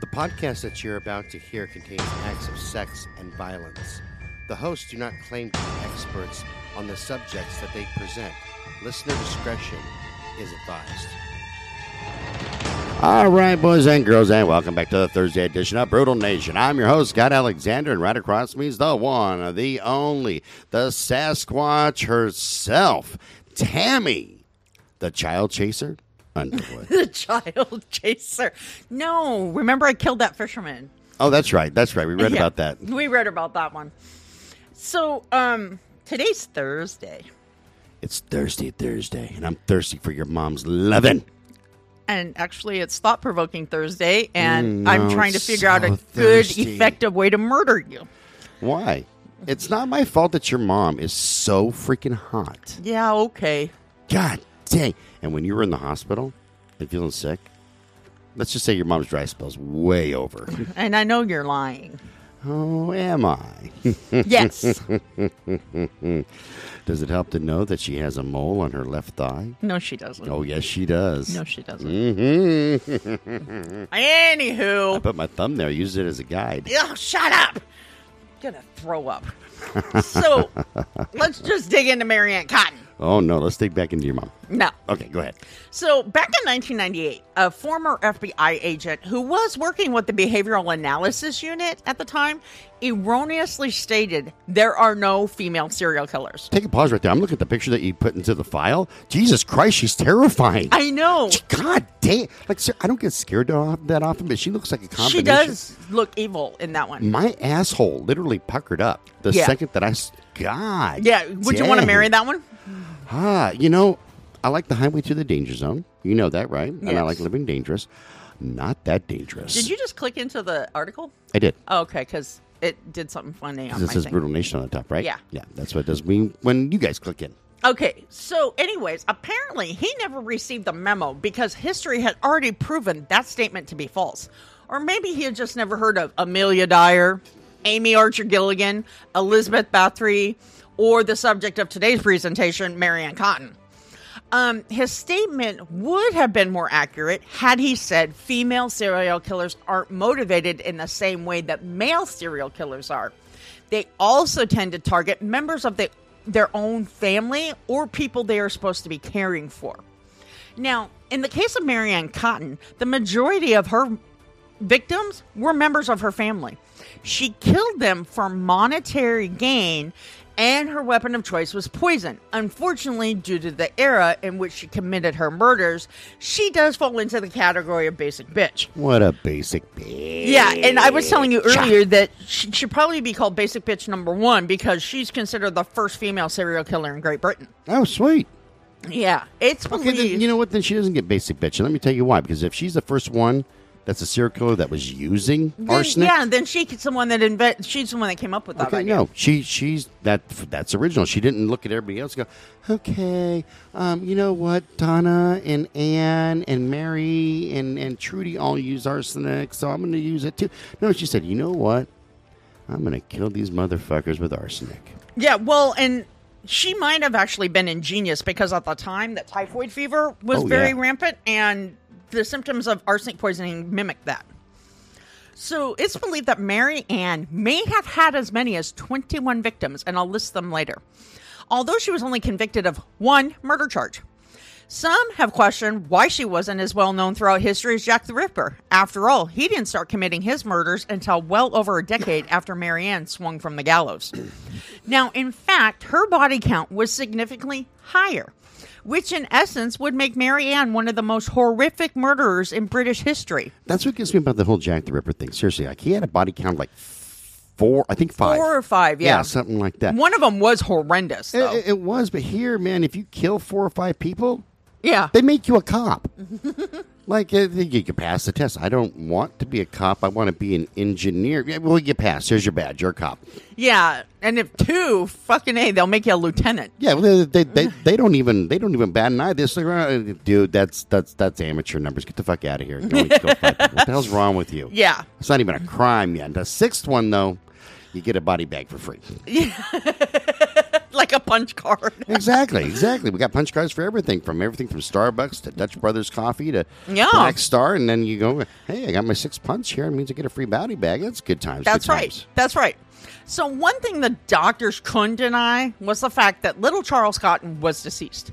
The podcast that you're about to hear contains acts of sex and violence. The hosts do not claim to be experts on the subjects that they present. Listener discretion is advised. All right, boys and girls, and welcome back to the Thursday edition of Brutal Nation. I'm your host, Scott Alexander, and right across me is the one, the only, the Sasquatch herself, Tammy, the child chaser Underwood. the child chaser. No, remember I killed that fisherman. oh, that's right. That's right. We read Yeah, about that. We read about that one. So, um, today's Thursday, It's Thursday, Thursday, and I'm thirsty for your mom's lovin'. and actually, it's thought provoking Thursday, and Mm, I'm trying to figure out a so good, effective way to murder you. Why? It's not my fault that your mom is so freaking hot. Yeah, okay. God dang. And when you were in the hospital and feeling sick, let's just say your mom's dry spell's way over. And I know you're lying. oh, am I? Yes. Does it help to know that she has a mole on her left thigh? no, she doesn't. Oh, yes, she does. No, she doesn't. Mm-hmm. I Anywho, put my thumb there, used it as a guide. oh, shut up. gonna throw up. so, let's just dig into Mary Ann Cotton. Oh, no, let's dig back into your mom. No. Okay, go ahead. So, back in 1998, a former FBI agent who was working with the Behavioral Analysis Unit at the time erroneously stated there are no female serial killers. Take a pause right there. I'm looking at the picture that you put into the file. Jesus Christ, she's terrifying. I know. God damn! Like, sir, I don't get scared that often, but she looks like a combination. She does look evil in that one. My asshole literally puckered up the Yeah. second I. God. Yeah, would you want to marry that one? Ah, you know, I like the highway to the danger zone. You know that, right? And I like living dangerous. Not that dangerous. Did you just click into the article? I did. Oh, okay, because it did something funny on This thing. brutal nation on the top, right? Yeah. Yeah, that's what it does mean when you guys click in. Okay, so anyways, apparently he never received the memo because history had already proven that statement to be false. Or maybe he had just never heard of Amelia Dyer, Amy Archer Gilligan, Elizabeth Bathory, or the subject of today's presentation, Mary Ann Cotton. Um, his statement would have been more accurate had he said female serial killers aren't motivated in the same way that male serial killers are. They also tend to target members of the, their own family or people they are supposed to be caring for. Now, in the case of Mary Ann Cotton, the majority of her victims were members of her family. She killed them for monetary gain, and her weapon of choice was poison. Unfortunately, due to the era in which she committed her murders, she does fall into the category of basic bitch. What a basic bitch. Yeah, and I was telling you earlier that she should probably be called basic bitch number one because she's considered the first female serial killer in Great Britain. Oh, sweet. Yeah, it's Okay, believed. then, you know what? Then she doesn't get basic bitch. And let me tell you why. Because if she's the first one that's a serial killer that was using Then- arsenic, Yeah, then she's the one that invent. She's the one that came up with that okay, idea. no, she she's that that's original. She didn't look at everybody else and go, okay, um, you know what? Donna and Anne and Mary and and Trudy all use arsenic, so I'm going to use it too. No, she said, you know what? I'm going to kill these motherfuckers with arsenic. Yeah, well, and she might have actually been ingenious because at the time that typhoid fever was Oh, very yeah. rampant, and the symptoms of arsenic poisoning mimic that. So it's believed that Mary Ann may have had as many as 21 victims, and I'll list them later. Although she was only convicted of one murder charge. Some have questioned why she wasn't as well known throughout history as Jack the Ripper. After all, he didn't start committing his murders until well over a decade after Marianne swung from the gallows. Now, in fact, her body count was significantly higher, which in essence would make Marianne one of the most horrific murderers in British history. That's what gets me about the whole Jack the Ripper thing. Seriously, like he had a body count of like four, I think five, Four or five, yeah. something like that. One of them was horrendous, It, it- it was, but here, man, if you kill four or five people, yeah. they make you a cop. like uh, you can pass the test. I don't want to be a cop. I want to be an engineer. Yeah, well, you pass. Here's your badge. You're a cop. Yeah. And if two, fucking A, they'll make you a lieutenant. Yeah, well, they, they, they, they don't even they don't even bat an eye. This dude, that's that's that's amateur numbers. Get the fuck out of here. Go, go fight people. what the hell's wrong with you? Yeah. It's not even a crime yet. The sixth one, though, you get a body bag for free. like a punch card. exactly, exactly. We got punch cards for everything, from everything from Starbucks to Dutch Brothers Coffee to Yeah. Black Star, and then you go, hey, I got my six punch here. It means I get a free bounty bag. That's good times. That's good right. times. That's right. So, one thing the doctors couldn't deny was the fact that little Charles Cotton was deceased.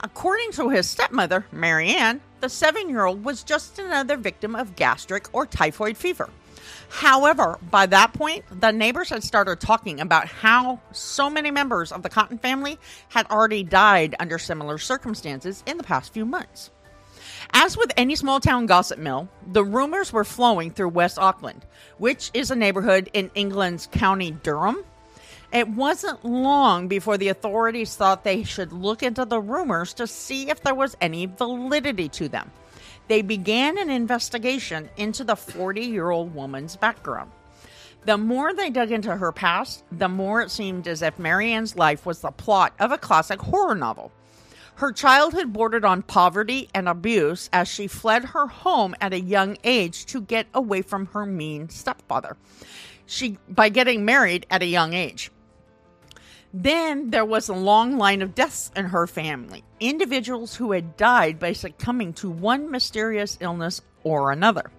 According to his stepmother, Marianne, the seven year old was just another victim of gastric or typhoid fever. However, by that point, the neighbors had started talking about how so many members of the Cotton family had already died under similar circumstances in the past few months. As with any small town gossip mill, the rumors were flowing through West Auckland, which is a neighborhood in England's County Durham. It wasn't long before the authorities thought they should look into the rumors to see if there was any validity to them. They began an investigation into the 40 year old woman's background. The more they dug into her past, the more it seemed as if Marianne's life was the plot of a classic horror novel. Her childhood bordered on poverty and abuse as she fled her home at a young age to get away from her mean stepfather. She by getting married at a young age. Then there was a long line of deaths in her family, individuals who had died by succumbing to one mysterious illness or another.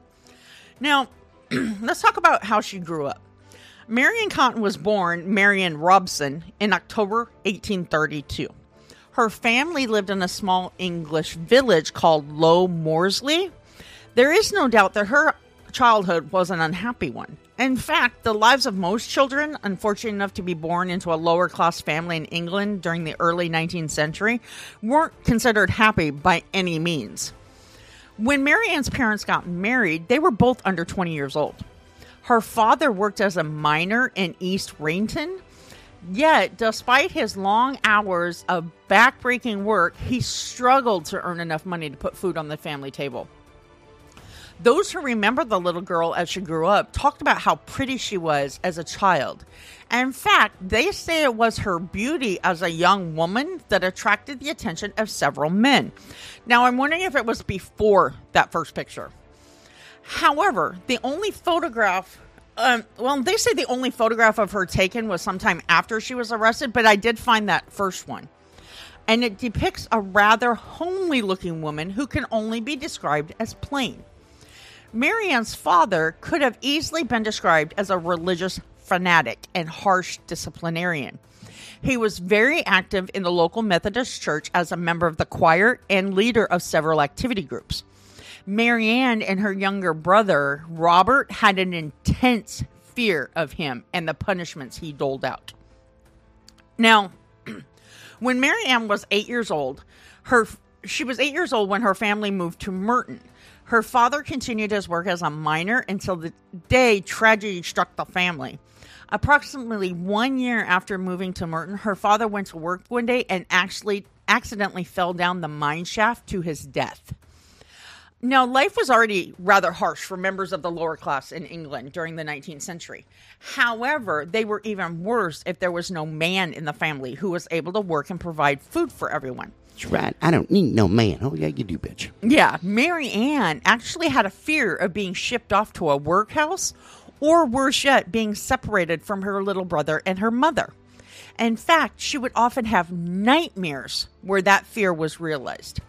Now, let's talk about how she grew up. Marion Cotton was born Marion Robson in October 1832. Her family lived in a small English village called Low Moorsley. There is no doubt that her childhood was an unhappy one. In fact, the lives of most children, unfortunate enough to be born into a lower class family in England during the early 19th century, weren't considered happy by any means. When Marianne's parents got married, they were both under 20 years old. Her father worked as a miner in East Rainton. Yet, despite his long hours of backbreaking work, he struggled to earn enough money to put food on the family table. Those who remember the little girl as she grew up talked about how pretty she was as a child. And in fact, they say it was her beauty as a young woman that attracted the attention of several men. Now, I'm wondering if it was before that first picture. However, the only photograph, um, well, they say the only photograph of her taken was sometime after she was arrested, but I did find that first one. And it depicts a rather homely looking woman who can only be described as plain. Marianne's father could have easily been described as a religious fanatic and harsh disciplinarian. He was very active in the local Methodist church as a member of the choir and leader of several activity groups. Marianne and her younger brother, Robert, had an intense fear of him and the punishments he doled out. Now, when Marianne was eight years old, her she was eight years old when her family moved to Murton. Her father continued his work as a miner until the day tragedy struck the family. Approximately one year after moving to Murton, her father went to work one day and actually accidentally fell down the mine shaft to his death. Now, life was already rather harsh for members of the lower class in England during the 19th century. However, they were even worse if there was no man in the family who was able to work and provide food for everyone. That's right. I don't need no man. Oh, yeah, you do, bitch. Yeah, Mary Ann actually had a fear of being shipped off to a workhouse or worse yet, being separated from her little brother and her mother. In fact, she would often have nightmares where that fear was realized.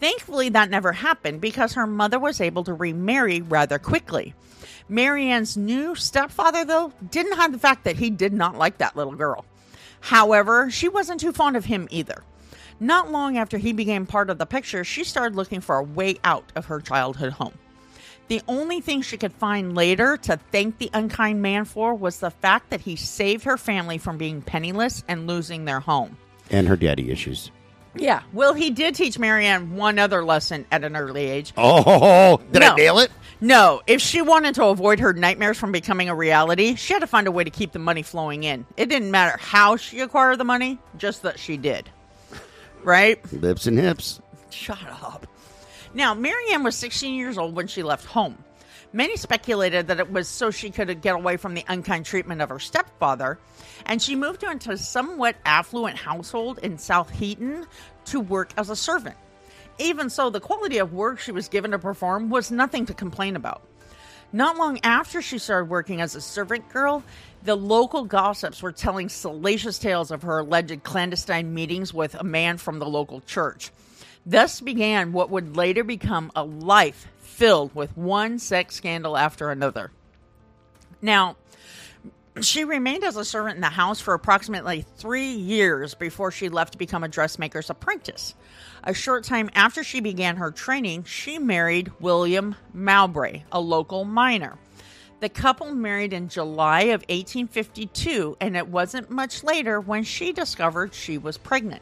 Thankfully, that never happened because her mother was able to remarry rather quickly. Marianne's new stepfather, though, didn't hide the fact that he did not like that little girl. However, she wasn't too fond of him either. Not long after he became part of the picture, she started looking for a way out of her childhood home. The only thing she could find later to thank the unkind man for was the fact that he saved her family from being penniless and losing their home. And her daddy issues. Yeah, well, he did teach Marianne one other lesson at an early age. Oh, did No. I nail it? No, if she wanted to avoid her nightmares from becoming a reality, she had to find a way to keep the money flowing in. It didn't matter how she acquired the money, just that she did. Right? Lips and hips. Shut up. Now, Marianne was 16 years old when she left home. Many speculated that it was so she could get away from the unkind treatment of her stepfather, and she moved into a somewhat affluent household in South Hetton to work as a servant. Even so, the quality of work she was given to perform was nothing to complain about. Not long after she started working as a servant girl, the local gossips were telling salacious tales of her alleged clandestine meetings with a man from the local church. Thus began what would later become a life filled with one sex scandal after another. Now, she remained as a servant in the house for approximately three years before she left to become a dressmaker's apprentice. A short time after she began her training, she married William Mowbray, a local miner. The couple married in July of 1852, and it wasn't much later when she discovered she was pregnant.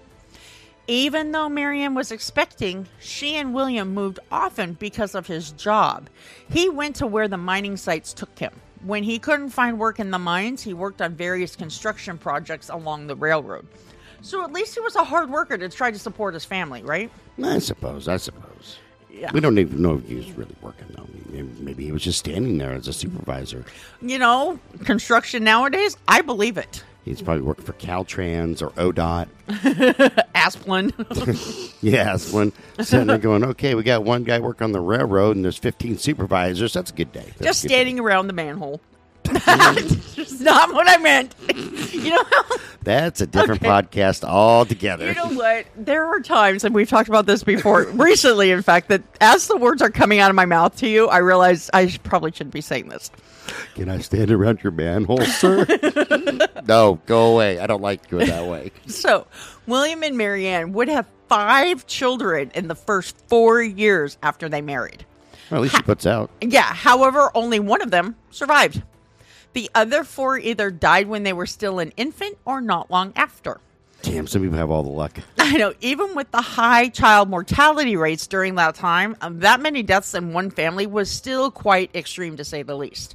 Even though Marianne was expecting, she and William moved often because of his job. He went to where the mining sites took him. When he couldn't find work in the mines, he worked on various construction projects along the railroad. So at least he was a hard worker to try to support his family, right? I suppose. I suppose. Yeah. We don't even know if he was really working though. Maybe- he was just standing there as a supervisor. You know, construction nowadays, I believe it. He's probably working for Caltrans or ODOT. Asplin. Yes, when sitting there going, okay, we got one guy working on the railroad and there's 15 supervisors. That's a good day. That's Just good standing around the manhole. That's not what I meant. You know how That's a different Okay. podcast altogether. You know what? There are times, and we've talked about this before, recently, in fact, that as the words are coming out of my mouth to you, I realize I sh- probably shouldn't be saying this. Can I stand around your manhole, sir? no, go away. I don't like going that way. So, William and Marianne would have five children in the first four years after they married. Well, at least he puts out. Yeah, however, only one of them survived. The other four either died when they were still an infant or not long after. Damn, some people have all the luck. I know, even with the high child mortality rates during that time, um, that many deaths in one family was still quite extreme to say the least.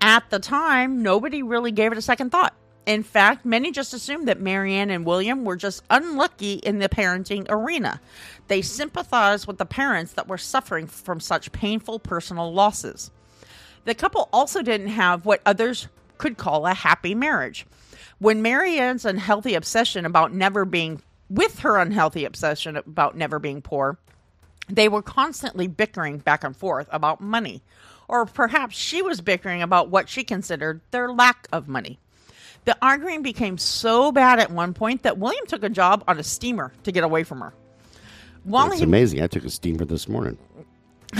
At the time, nobody really gave it a second thought. In fact, many just assumed that Marianne and William were just unlucky in the parenting arena. They sympathized with the parents that were suffering from such painful personal losses. The couple also didn't have what others could call a happy marriage. When Marianne's unhealthy obsession about never being, with her unhealthy obsession about never being poor, they were constantly bickering back and forth about money. Or perhaps she was bickering about what she considered their lack of money. The arguing became so bad at one point that William took a job on a steamer to get away from her. While It's he amazing. I took a steamer this morning.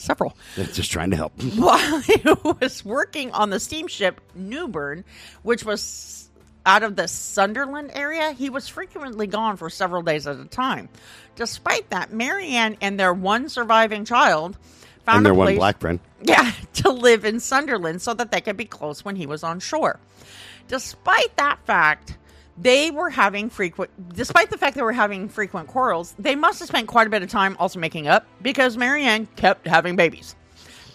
several Just trying to help. while he was working on the steamship Newburn, which was out of the Sunderland area, he was frequently gone for several days at a time. Despite that, Marianne and their one surviving child found And their a one place, black friend. yeah, to live in Sunderland so that they could be close when he was on shore. Despite that fact, they were having frequent despite the fact they were having frequent quarrels, they must have spent quite a bit of time also making up because Marianne kept having babies.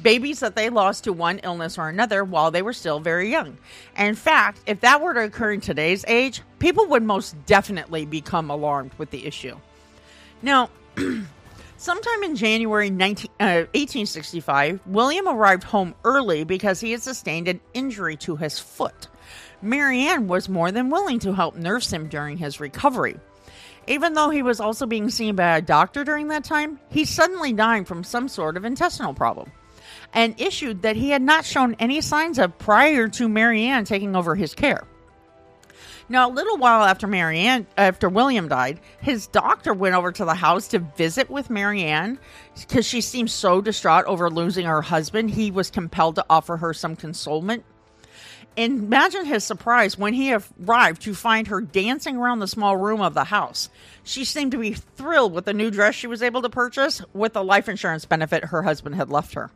Babies that they lost to one illness or another while they were still very young. In fact, if that were to occur in today's age, people would most definitely become alarmed with the issue. Now, Sometime in January 19, uh, 1865, William arrived home early because he had sustained an injury to his foot. Marianne was more than willing to help nurse him during his recovery. Even though he was also being seen by a doctor during that time, he suddenly died from some sort of intestinal problem, an issue that he had not shown any signs of prior to Marianne taking over his care. Now, a little while after Marianne, after William died, his doctor went over to the house to visit with Marianne because she seemed so distraught over losing her husband. He was compelled to offer her some consolement. Imagine his surprise when he arrived to find her dancing around the small room of the house. She seemed to be thrilled with the new dress she was able to purchase with the life insurance benefit her husband had left her.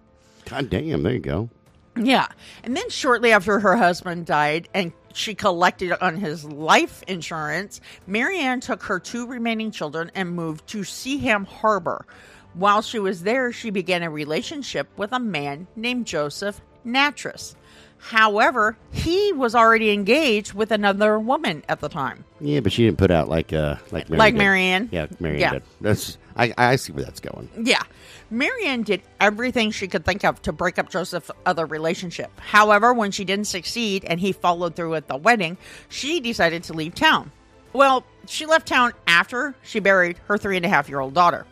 God damn, there you go. Yeah. And then shortly after her husband died and she collected on his life insurance, Marianne took her two remaining children and moved to Seaham Harbor. While she was there, she began a relationship with a man named Joseph Nattrass. However, he was already engaged with another woman at the time. Yeah, but she didn't put out like uh like Mary Like did. Marianne? Yeah, Marianne Yeah. did. That's I I see where that's going. Yeah. Marianne did everything she could think of to break up Joseph's other relationship. However, when she didn't succeed and he followed through at the wedding, she decided to leave town. Well, she left town after she buried her three and a half year old daughter.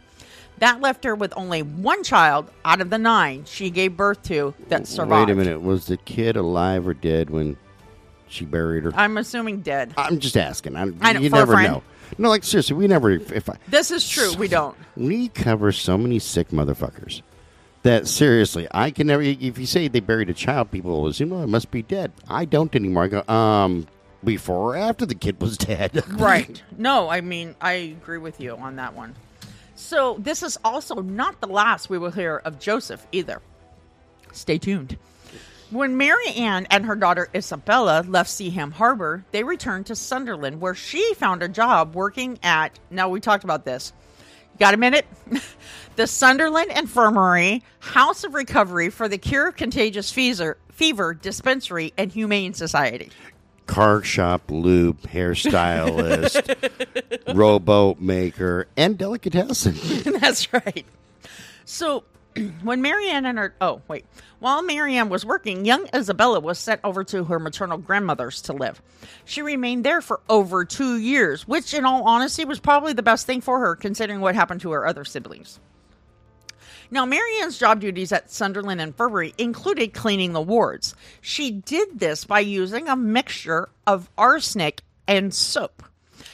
That left her with only one child out of the nine she gave birth to that survived. Wait a minute. Was the kid alive or dead when she buried her? I'm assuming dead. I'm just asking. I, I know, you never know. No, like seriously, we never. If I, This is true. We don't. we cover so many sick motherfuckers that seriously, I can never. If you say they buried a child, people will assume, "Oh, it must be dead." I don't anymore. I go, um, before or after the kid was dead. Right. No, I mean, I agree with you on that one. So, this is also not the last we will hear of Joseph either. Stay tuned. When Mary Ann and her daughter Isabella left Seaham Harbor, they returned to Sunderland, where she found a job working at. Now, we talked about this. Got a minute? the Sunderland Infirmary House of Recovery for the Cure of Contagious Fever, Fever Dispensary and Humane Society. Car shop, lube, hairstylist, rowboat maker, and delicatessen. That's right. So when Marianne and her oh wait, while Marianne was working, young Isabella was sent over to her maternal grandmother's to live. She remained there for over two years, which in all honesty was probably the best thing for her considering what happened to her other siblings. Now, Marianne's job duties at Sunderland Infirmary included cleaning the wards. She did this by using a mixture of arsenic and soap.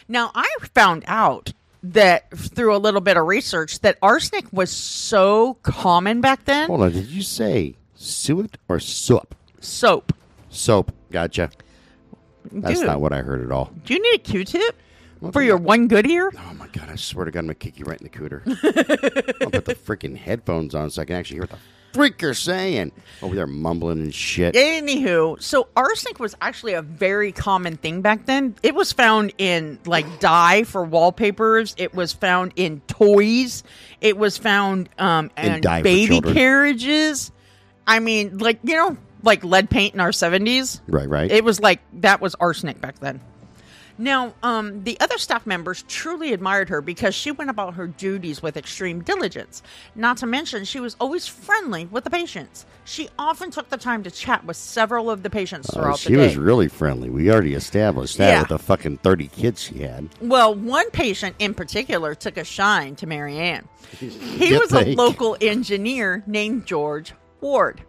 Now, I found out that through a little bit of research that arsenic was so common back then. Hold on, did you say suet or soap? Soap. Soap. Gotcha. That's Dude, not what I heard at all. do you need a Q-tip for your one good ear? Oh my god! I swear to God, I'm gonna kick you right in the cooter. I'll put the freaking headphones on so I can actually hear what the freak you're saying over there mumbling and shit. Anywho, so arsenic was actually a very common thing back then. It was found in like dye for wallpapers. It was found in toys. It was found um, In baby carriages. I mean, like you know, like lead paint in our seventies. Right, right. It was like that was arsenic back then. Now, um, the other staff members truly admired her because she went about her duties with extreme diligence. Not to mention, she was always friendly with the patients. She often took the time to chat with several of the patients Oh, throughout she the day. was really friendly. We already established that Yeah. with the fucking thirty kids she had. Well, one patient in particular took a shine to Marianne. He was a local engineer named George Ward.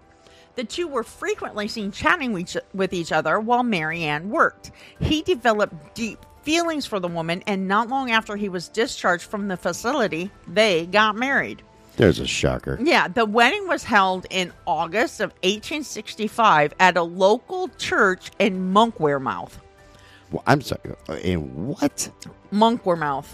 The two were frequently seen chatting with each- other while Marianne worked. He developed deep feelings for the woman, and not long after he was discharged from the facility, they got married. There's a shocker. Yeah, the wedding was held in August of 1865 at a local church in Monkwearmouth. Well, I'm sorry. in what? Monkwearmouth.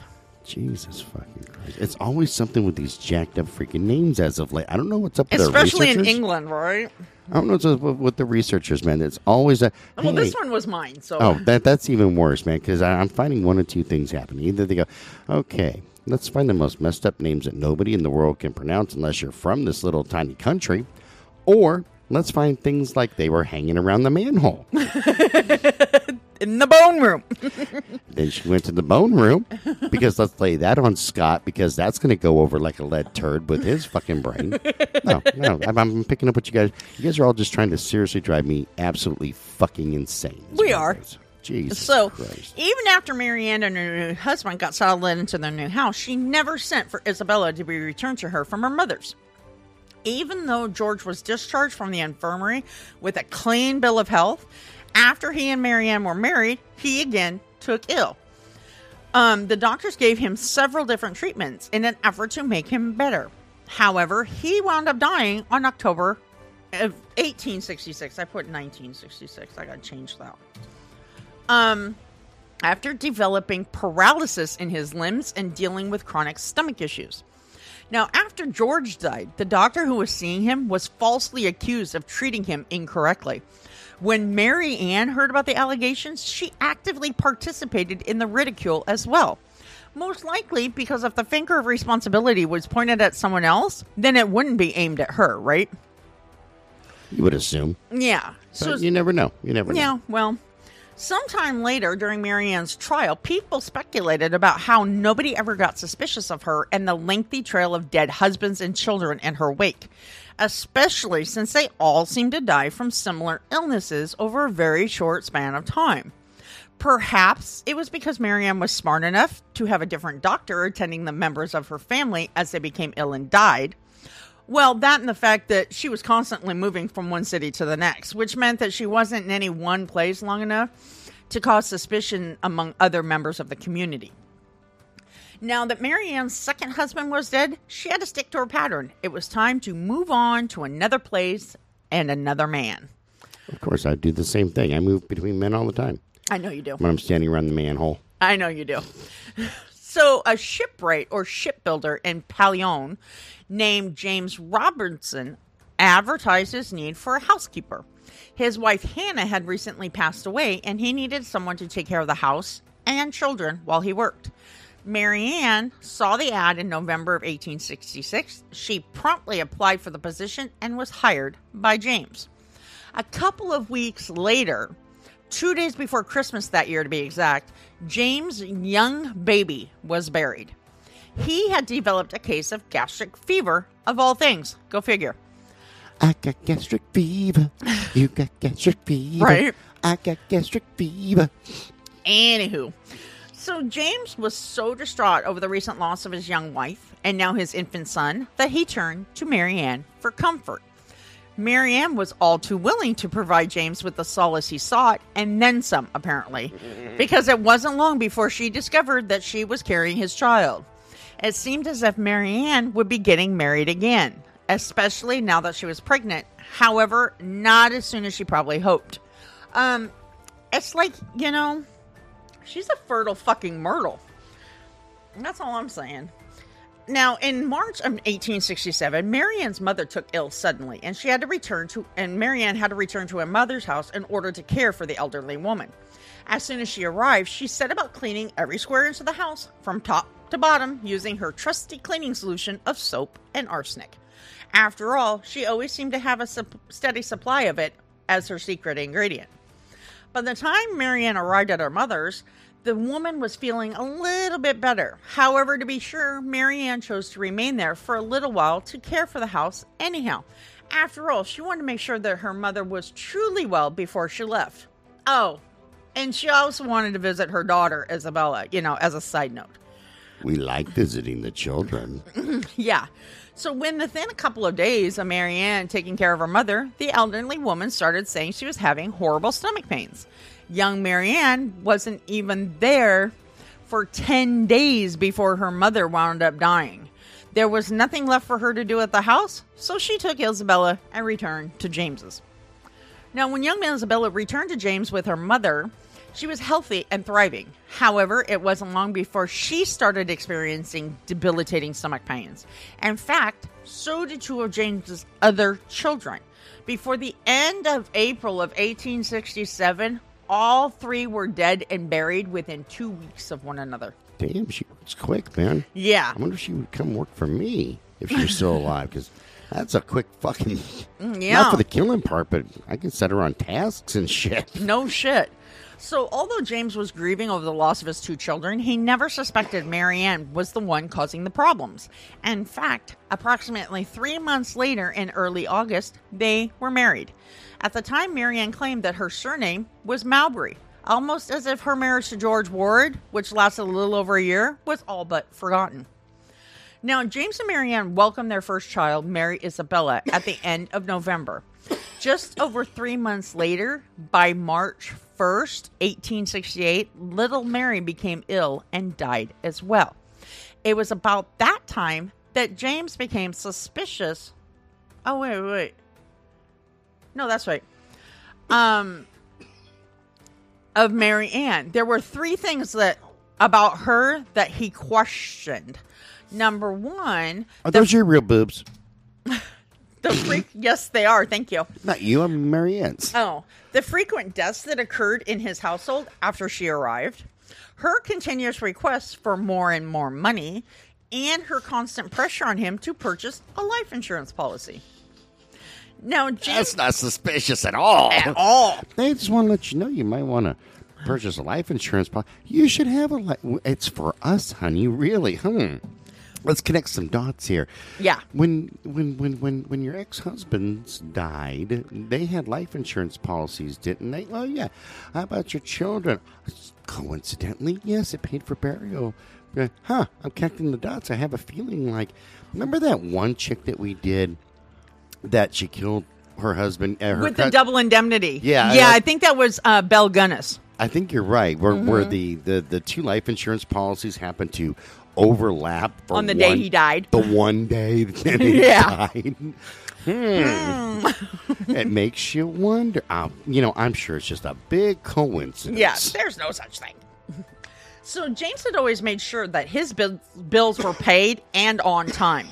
Jesus fucking Christ! It's always something with these jacked up freaking names as of late. I don't know what's up with Especially in. England, right? I don't know what's up with, the researchers, man. It's always a. Well, hey, this one was mine, so Oh, that that's even worse, man. Because I'm finding one of two things happening. Either they go, okay, let's find the most messed up names that nobody in the world can pronounce unless you're from this little tiny country, or let's find things like they were hanging around the manhole. in the bone room. then she went to the bone room because let's lay that on Scott because that's going to go over like a lead turd with his fucking brain. No, no, I'm, I'm picking up what you guys. You guys are all just trying to seriously drive me absolutely fucking insane. We are. is. Jesus So, Christ. even after Marianne and her new husband got settled into their new house, she never sent for Isabella to be returned to her from her mother's. Even though George was discharged from the infirmary with a clean bill of health, after he and Marianne were married, he again took ill. Um, the doctors gave him several different treatments in an effort to make him better. However, he wound up dying on October of 1866. I put 1966. I got to change that. Um, after developing paralysis in his limbs and dealing with chronic stomach issues. Now, after George died, the doctor who was seeing him was falsely accused of treating him incorrectly. When Mary Ann heard about the allegations, she actively participated in the ridicule as well. Most likely because if the finger of responsibility was pointed at someone else, then it wouldn't be aimed at her, right? You would assume. Yeah. So But you never know. You never know. yeah, well, sometime later during Marianne's trial, people speculated about how nobody ever got suspicious of her and the lengthy trail of dead husbands and children in her wake, especially since they all seemed to die from similar illnesses over a very short span of time. Perhaps it was because Marianne was smart enough to have a different doctor attending the members of her family as they became ill and died. Well, that and the fact that she was constantly moving from one city to the next, which meant that she wasn't in any one place long enough to cause suspicion among other members of the community. Now that Marianne's second husband was dead, she had to stick to her pattern. It was time to move on to another place and another man. Of course, I do the same thing. I move between men all the time I know you do. when I'm standing around the manhole. I know you do. So, a shipwright or shipbuilder in Pallion named James Robertson advertised his need for a housekeeper. His wife Hannah had recently passed away, and he needed someone to take care of the house and children while he worked. Marianne saw the ad in November of 1866. She promptly applied for the position and was hired by James. A couple of weeks later, two days before Christmas that year to be exact, James' young baby was buried. He had developed a case of gastric fever, of all things. Go figure. I got gastric fever. You got gastric fever. Right. I got gastric fever. Anywho, so James was so distraught over the recent loss of his young wife and now his infant son that he turned to Marianne for comfort. Marianne was all too willing to provide James with the solace he sought and then some, apparently, because it wasn't long before she discovered that she was carrying his child. It seemed as if Marianne would be getting married again, especially now that she was pregnant. However, not as soon as she probably hoped. Um, it's like, you know, she's a fertile fucking myrtle. That's all I'm saying. Now, in March of 1867, Marianne's mother took ill suddenly, and she had to return to, and Marianne had to return to her mother's house in order to care for the elderly woman. As soon as she arrived, she set about cleaning every square inch of the house from top to bottom using her trusty cleaning solution of soap and arsenic. After all, she always seemed to have a steady supply of it as her secret ingredient. By the time Marianne arrived at her mother's, the woman was feeling a little bit better. However, to be sure, Marianne chose to remain there for a little while to care for the house anyhow. After all, she wanted to make sure that her mother was truly well before she left. Oh, and she also wanted to visit her daughter, Isabella, you know, as a side note. We like visiting the children. Yeah. So when within a couple of days of Marianne taking care of her mother, the elderly woman started saying she was having horrible stomach pains. Young Marianne wasn't even there for 10 days before her mother wound up dying. There was nothing left for her to do at the house, so she took Isabella and returned to James's. Now, when young Isabella returned to James with her mother, she was healthy and thriving. However, it wasn't long before she started experiencing debilitating stomach pains. In fact, so did two of James's other children. Before the end of April of 1867, all three were dead and buried within two weeks of one another. Damn, she works quick, man. Yeah. I wonder if she would come work for me if she was still alive, because that's a quick fucking. yeah. Not for the killing part, but I can set her on tasks and shit. No shit. So, although James was grieving over the loss of his two children, he never suspected Marianne was the one causing the problems. In fact, approximately three months later, in early August, they were married. At the time, Marianne claimed that her surname was Mowbray, almost as if her marriage to George Ward, which lasted a little over a year, was all but forgotten. Now, James and Marianne welcomed their first child, Mary Isabella, at the end of November. Just over three months later, by March 1st, 1868, little Mary became ill and died as well. It was about that time that James became suspicious. Oh, wait, wait, wait. No, that's right. Um, of Mary Ann. There were three things that about her that he questioned. Number one, Are those your real boobs? the freak. yes, they are. Thank you. Not you, I'm Marianne's. Oh, the frequent deaths that occurred in his household after she arrived, her continuous requests for more and more money, and her constant pressure on him to purchase a life insurance policy. Now, James, That's not suspicious at all. at all. They just want to let you know you might want to purchase a life insurance policy. You should have a life. It's for us, honey. Really? Hmm. Let's connect some dots here. Yeah. When when when when when your ex husbands died, they had life insurance policies, didn't they? Oh yeah. How about your children? Coincidentally, yes, it paid for burial. Uh, Huh? I'm connecting the dots. I have a feeling like remember that one chick that we did that she killed her husband. Uh, her With the double indemnity. Yeah, I Yeah, I, like- think that was uh, Belle Gunness. I think you're right. Where where Mm-hmm. the, the the two life insurance policies happen to overlap for On the day he died. The one day that he Yeah. died. Hmm. it makes you wonder. Uh, you know, I'm sure it's just a big coincidence. Yeah, there's no such thing. So James had always made sure that his bill- bills were paid and on time.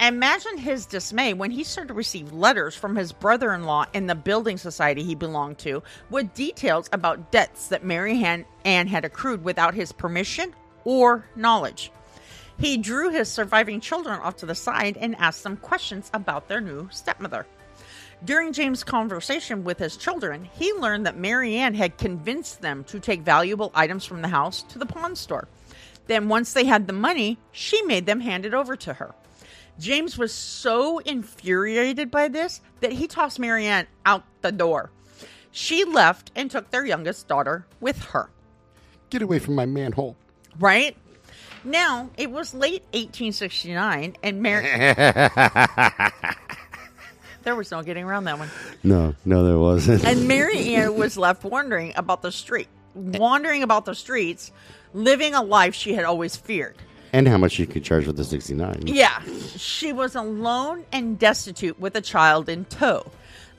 Imagine his dismay when he started to receive letters from his brother in law in the building society he belonged to with details about debts that Mary Ann had accrued without his permission or knowledge. He drew his surviving children off to the side and asked them questions about their new stepmother. During James' conversation with his children, he learned that Marianne had convinced them to take valuable items from the house to the pawn store. Then, once they had the money, she made them hand it over to her. James was so infuriated by this that he tossed Marianne out the door. She left and took their youngest daughter with her. Get away from my manhole. Right? Now, it was late 1869, and Mary. there was no getting around that one. No, no, there wasn't. And Mary Ann was left wondering about the street, wandering about the streets, living a life she had always feared. and how much she could charge for the 69. Yeah, she was alone and destitute with a child in tow.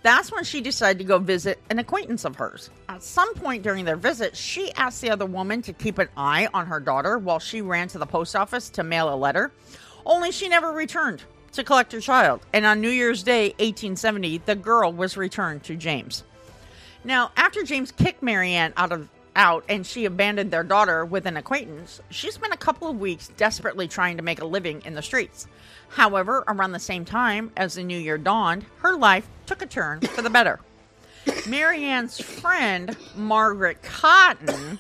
That's when she decided to go visit an acquaintance of hers. At some point during their visit, she asked the other woman to keep an eye on her daughter while she ran to the post office to mail a letter. Only she never returned to collect her child. And on New Year's Day, 1870, the girl was returned to James. Now, after James kicked Marianne out of out and she abandoned their daughter with an acquaintance, she spent a couple of weeks desperately trying to make a living in the streets. However, around the same time as the new year dawned, her life took a turn for the better. Marianne's friend, Margaret Cotton,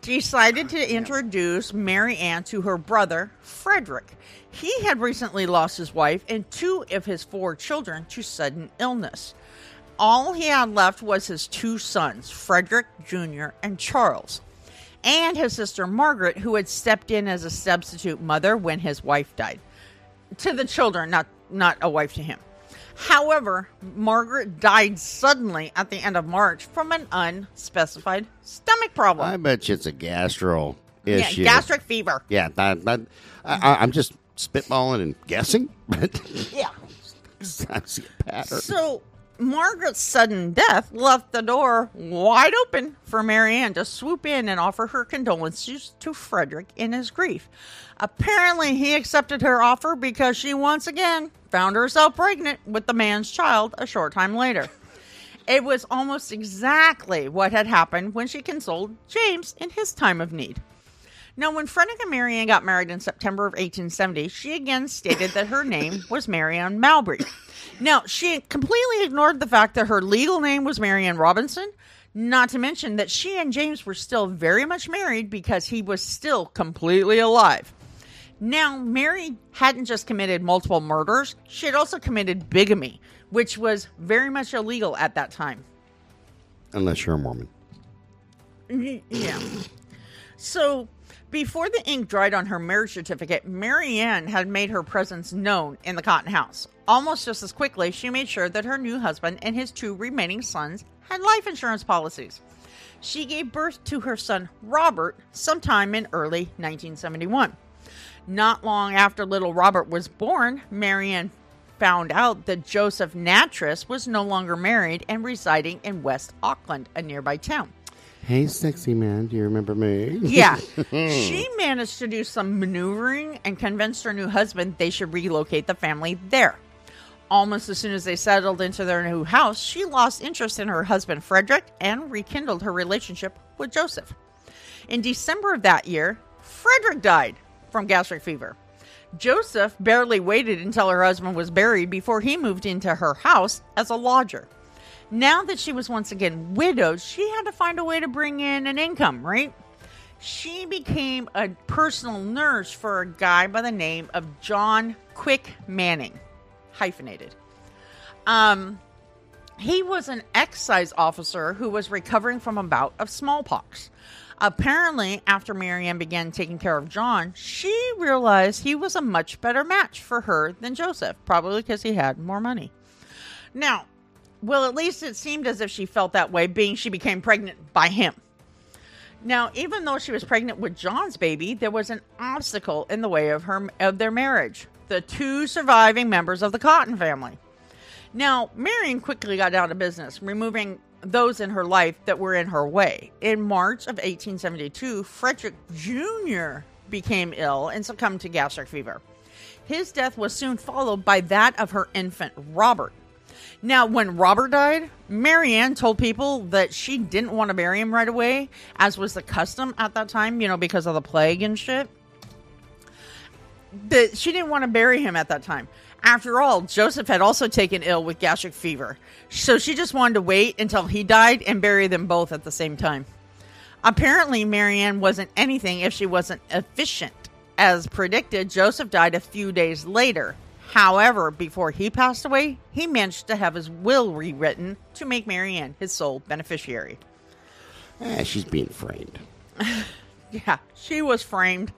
decided to introduce Mary Ann to her brother, Frederick. He had recently lost his wife and two of his four children to sudden illness. All he had left was his two sons, Frederick Jr. and Charles, and his sister Margaret, who had stepped in as a substitute mother when his wife died. To the children, not not a wife to him. However, Margaret died suddenly at the end of March from an unspecified stomach problem. I bet you it's a gastro yeah, gastric fever. Yeah, that, that, I, I- I'm just spitballing and guessing, but Yeah. I see a pattern. So Margaret's sudden death left the door wide open for Marianne to swoop in and offer her condolences to Frederick in his grief. Apparently, he accepted her offer because she once again found herself pregnant with the man's child a short time later. It was almost exactly what had happened when she consoled James in his time of need. Now, when Frederick and Marianne got married in September of 1870, she again stated that her name was Marianne Mowbray. Now, she completely ignored the fact that her legal name was Marianne Robinson, not to mention that she and James were still very much married because he was still completely alive. Now, Mary hadn't just committed multiple murders, she had also committed bigamy, which was very much illegal at that time. Unless you're a Mormon. Mm-hmm, yeah. So, before the ink dried on her marriage certificate, Marianne had made her presence known in the Cotton House. Almost just as quickly, she made sure that her new husband and his two remaining sons had life insurance policies. She gave birth to her son Robert sometime in early 1971. Not long after little Robert was born, Marianne found out that Joseph Nattrass was no longer married and residing in West Auckland, a nearby town. Hey, sexy man, do you remember me? Yeah. she managed to do some maneuvering and convinced her new husband they should relocate the family there. Almost as soon as they settled into their new house, she lost interest in her husband Frederick and rekindled her relationship with Joseph. In December of that year, Frederick died from gastric fever. Joseph barely waited until her husband was buried before he moved into her house as a lodger. Now that she was once again widowed, she had to find a way to bring in an income, right? she became a personal nurse for a guy by the name of John Quick Manning, hyphenated. Um, he was an excise officer who was recovering from a bout of smallpox. Apparently, after Marianne began taking care of John, she realized he was a much better match for her than Joseph, probably because he had more money. Now, well, at least it seemed as if she felt that way, being she became pregnant by him. Now, even though she was pregnant with John's baby, there was an obstacle in the way of her of their marriage. The two surviving members of the Cotton family. Now, Marion quickly got down to business, removing those in her life that were in her way. In March of 1872, Frederick Jr. became ill and succumbed to gastric fever. His death was soon followed by that of her infant, Robert. Now, when Robert died, Marianne told people that she didn't want to bury him right away, as was the custom at that time, you know, because of the plague and shit. That she didn't want to bury him at that time. After all, Joseph had also taken ill with gastric fever, so she just wanted to wait until he died and bury them both at the same time. Apparently, Marianne wasn't anything if she wasn't efficient. As predicted, Joseph died a few days later. However, before he passed away, he managed to have his will rewritten to make Marianne his sole beneficiary. Eh, she's being framed. Yeah, she was framed.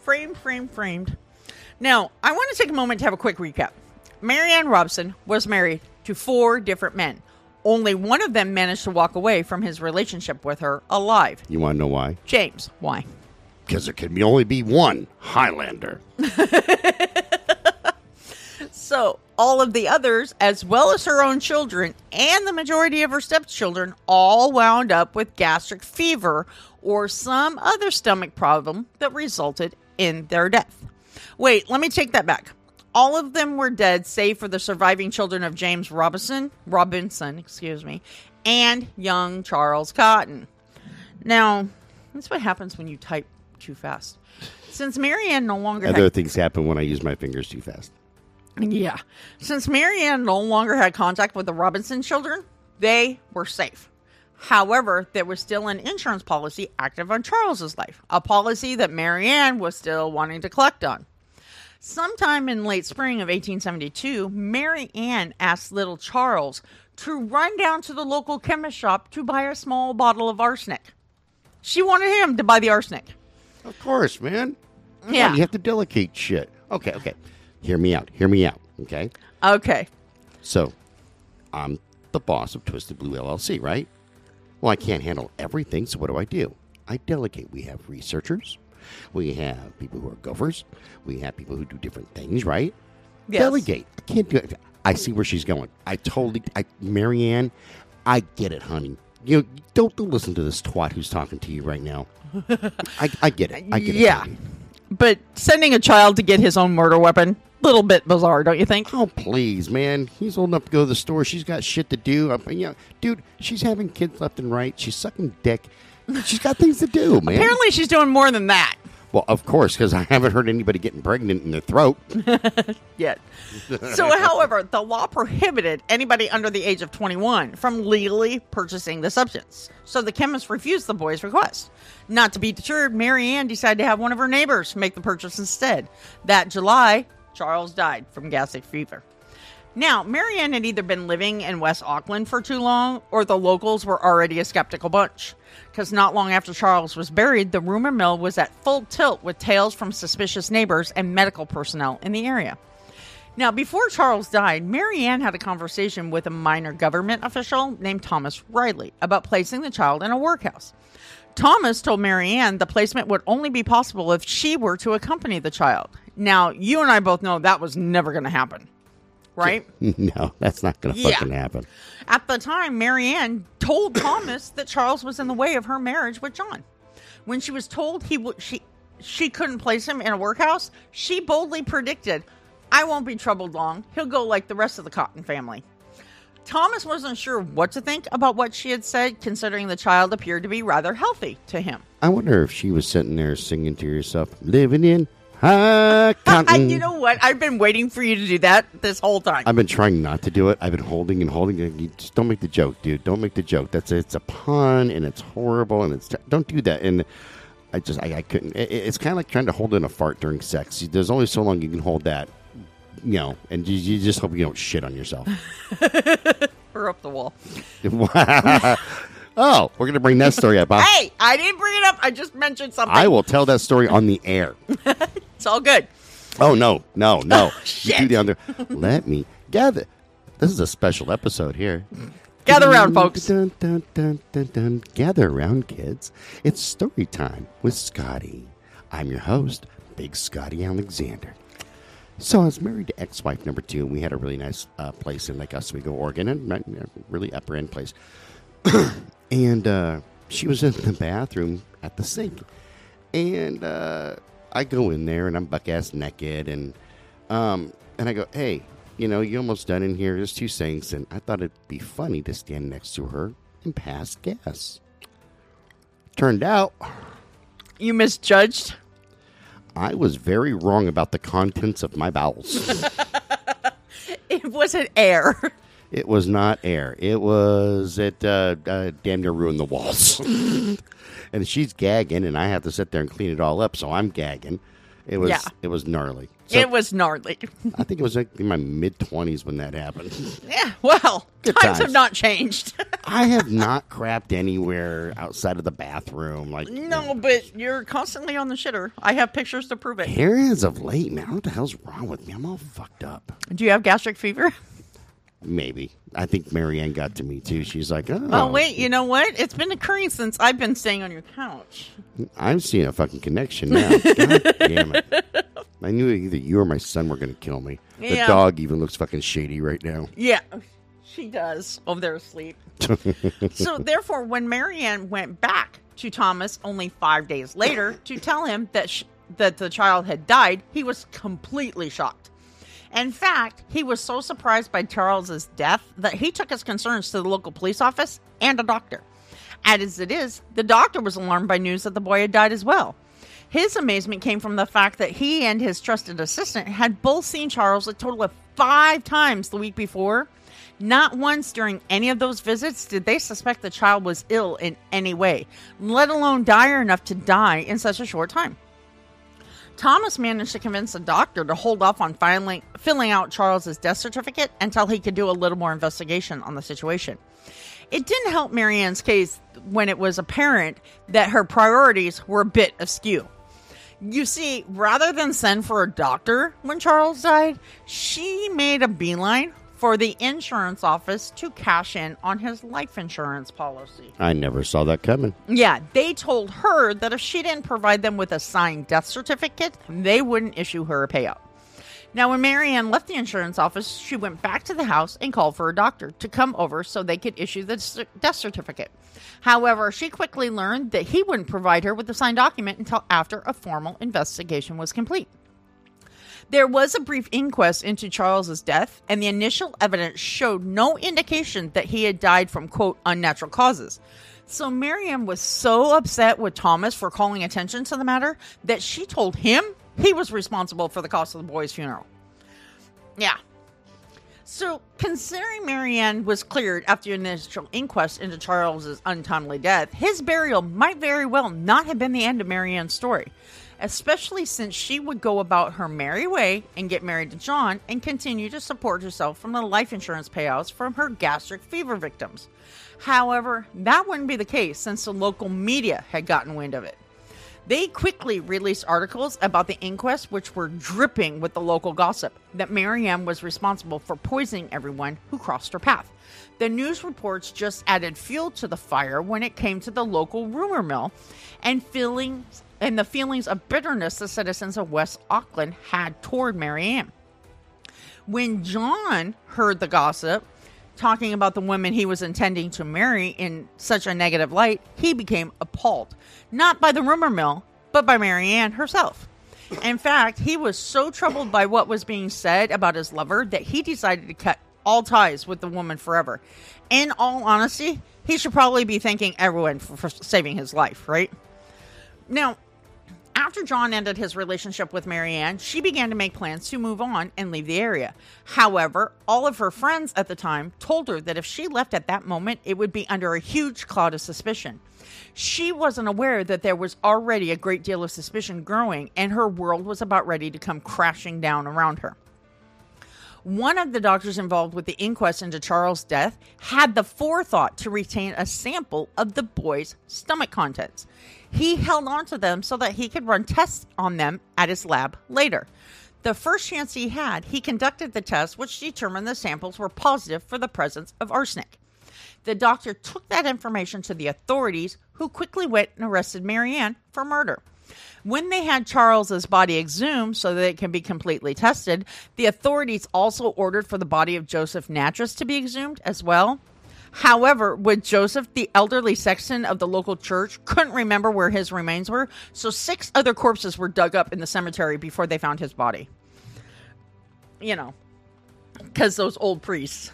Framed, framed, framed. Now, I want to take a moment to have a quick recap. Marianne Robson was married to four different men. Only one of them managed to walk away from his relationship with her alive. You want to know why? James, why? Because there can be only be one Highlander. So, all of the others, as well as her own children and the majority of her stepchildren, all wound up with gastric fever or some other stomach problem that resulted in their death. Wait, let me take that back. All of them were dead, save for the surviving children of James Robinson, Robinson, excuse me, and young Charles Cotton. Now, that's what happens when you type too fast. Since Marianne no longer had Other things happen when I use my fingers too fast. Yeah. Since Marianne no longer had contact with the Robinson children, they were safe. However, there was still an insurance policy active on Charles's life, a policy that Marianne was still wanting to collect on. Sometime in late spring of 1872, Mary Ann asked little Charles to run down to the local chemist shop to buy a small bottle of arsenic. She wanted him to buy the arsenic. Of course, man. Come on, Yeah. you have to delegate shit. Okay, okay. Hear me out. Hear me out. Okay. Okay. So, I'm the boss of Twisted Blue LLC, right? Well, I can't handle everything, so what do I do? I delegate. We have researchers, we have people who are gophers, we have people who do different things, right? Yes. Delegate. I can't do it. I see where she's going. I totally, I, Marianne, I get it, honey. You know, don't, don't listen to this twat who's talking to you right now. I, I get it. I get it. Yeah. But sending a child to get his own murder weapon, little bit bizarre, don't you think? Oh please, man! He's old enough to go to the store. She's got shit to do. I mean, you know, dude, she's having kids left and right. She's sucking dick. She's got things to do, man. Apparently, she's doing more than that well, of course, because I haven't heard anybody getting pregnant in their throat. yet. so, however, the law prohibited anybody under the age of 21 from legally purchasing the substance. So the chemist refused the boy's request. Not to be deterred, Mary Ann decided to have one of her neighbors make the purchase instead. That July, Charles died from gastric fever. Now, Marianne had either been living in West Auckland for too long, or the locals were already a skeptical bunch. Because not long after Charles was buried, the rumor mill was at full tilt with tales from suspicious neighbors and medical personnel in the area. Now, before Charles died, Marianne had a conversation with a minor government official named Thomas Riley about placing the child in a workhouse. Thomas told Marianne the placement would only be possible if she were to accompany the child. Now, you and I both know that was never going to happen, right? no, that's not going to Yeah. fucking happen. At the time, Marianne told Thomas that Charles was in the way of her marriage with John. When she was told he would she she couldn't place him in a workhouse, she boldly predicted, "I won't be troubled long. He'll go like the rest of the Cotton family." Thomas wasn't sure what to think about what she had said, considering the child appeared to be rather healthy to him. I wonder if she was sitting there singing to herself, "Living in cotton." you know what? I've been waiting for you to do that this whole time. I've been trying not to do it. I've been holding and holding. You just don't make the joke, dude. Don't make the joke. That's it's a pun and it's horrible and it's don't do that. And I just I, I couldn't. It, it's kind of like trying to hold in a fart during sex. There's only so long you can hold that, you know, and you, you just hope you don't shit on yourself. Or up the wall. oh, we're gonna bring that story up. Huh? Hey, I didn't bring it up. I just mentioned something. I will tell that story on the air. It's all good. Oh no, no, no! you Shit. do the under. Let me gather. This is a special episode here. Gather around, folks. Dun, dun, dun, dun, dun. Gather around, kids. It's story time with Scotty. I'm your host, Big Scotty Alexander. So I was married to ex-wife number two, and we had a really nice uh, place in Lake Oswego, Oregon, and a really upper end place. and uh, she was in the bathroom at the sink, and uh, I go in there and I'm buck ass naked, and um, and I go, hey, you know, you almost done in here. There's two sinks, and I thought it'd be funny to stand next to her and pass gas. Turned out, You misjudged. I was very wrong about the contents of my bowels. It wasn't air. It was not air. It was it uh, uh, damn near ruined the walls. and she's gagging, and I have to sit there and clean it all up. So I'm gagging. It was Yeah. it was gnarly. So it was gnarly. I think it was like in my mid twenties when that happened. Yeah, well, times, times. have not changed. I have not crapped anywhere outside of the bathroom. Like no, but you're constantly on the shitter. I have pictures to prove it. Here as of late, man, what the hell's wrong with me? I'm all fucked up. Do you have gastric fever? Maybe. I think Marianne got to me too. She's like, oh, Oh, wait, you know what? It's been occurring since I've been staying on your couch. I'm seeing a fucking connection now. God damn it. I knew either you or my son were going to kill me. The Yeah. dog even looks fucking shady right now. Yeah, she does over there asleep. so, therefore, when Marianne went back to Thomas only five days later to tell him that sh- that the child had died, he was completely shocked. In fact, he was so surprised by Charles's death that he took his concerns to the local police office and a doctor. As it is, the doctor was alarmed by news that the boy had died as well. His amazement came from the fact that he and his trusted assistant had both seen Charles a total of five times the week before. Not once during any of those visits did they suspect the child was ill in any way, let alone dire enough to die in such a short time. Thomas managed to convince the doctor to hold off on filing, filling out Charles's death certificate until he could do a little more investigation on the situation. It didn't help Marianne's case when it was apparent that her priorities were a bit askew. You see, rather than send for a doctor when Charles died, she made a beeline for the insurance office to cash in on his life insurance policy. I never saw that coming. Yeah, they told her that if she didn't provide them with a signed death certificate, they wouldn't issue her a payout. Now, when Marianne left the insurance office, she went back to the house and called for a doctor to come over so they could issue the death certificate. However, she quickly learned that he wouldn't provide her with the signed document until after a formal investigation was complete. There was a brief inquest into Charles's death, and the initial evidence showed no indication that he had died from quote unnatural causes. So Marianne was so upset with Thomas for calling attention to the matter that she told him he was responsible for the cost of the boy's funeral. Yeah. So, considering Marianne was cleared after the initial inquest into Charles's untimely death, his burial might very well not have been the end of Marianne's story, especially since she would go about her merry way and get married to John and continue to support herself from the life insurance payouts from her gastric fever victims. However, that wouldn't be the case since the local media had gotten wind of it. They quickly released articles about the inquest, which were dripping with the local gossip that Marianne was responsible for poisoning everyone who crossed her path. The news reports just added fuel to the fire when it came to the local rumor mill and feelings and the feelings of bitterness the citizens of West Auckland had toward Marianne. When John heard the gossip, talking about the woman he was intending to marry in such a negative light, he became appalled. Not by the rumor mill, but by Marianne herself. In fact, he was so troubled by what was being said about his lover that he decided to cut all ties with the woman forever. In all honesty, he should probably be thanking everyone for, for saving his life, right? Now, After John ended his relationship with Marianne, she began to make plans to move on and leave the area. However, all of her friends at the time told her that if she left at that moment, it would be under a huge cloud of suspicion. She wasn't aware that there was already a great deal of suspicion growing, and her world was about ready to come crashing down around her. One of the doctors involved with the inquest into Charles' death had the forethought to retain a sample of the boy's stomach contents. He held on to them so that he could run tests on them at his lab later. The first chance he had, he conducted the test, which determined the samples were positive for the presence of arsenic. The doctor took that information to the authorities, who quickly went and arrested Marianne for murder. When they had Charles's body exhumed so that it can be completely tested, the authorities also ordered for the body of Joseph Nattrass to be exhumed as well. However, with Joseph, the elderly sexton of the local church couldn't remember where his remains were, so six other corpses were dug up in the cemetery before they found his body. You know, because those old priests.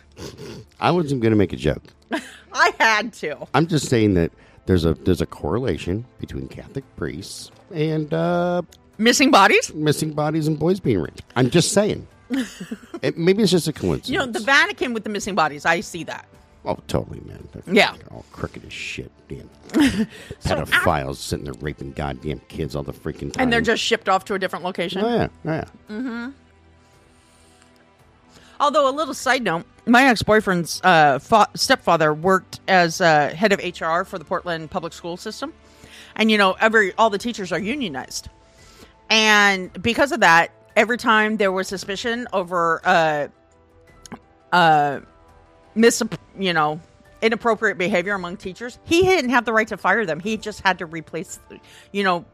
I wasn't going to make a joke. I had to. I'm just saying that there's a there's a correlation between Catholic priests and uh, Missing bodies? missing bodies and boys being raped. I'm just saying. it, maybe it's just a coincidence. You know, the Vatican with the missing bodies, I see that. oh, totally, man. They're Yeah. all crooked as shit. Damn pedophiles sitting there raping goddamn kids all the freaking time. And they're just shipped off to a different location. oh yeah, oh, yeah. Mm-hmm. Although, a little side note, my ex boyfriend's uh, fa- stepfather worked as uh, head of HR for the Portland public school system. And, you know, every all the teachers are unionized. And because of that, every time there was suspicion over uh, uh, mis, you know, inappropriate behavior among teachers, he didn't have the right to fire them. He just had to replace, you know,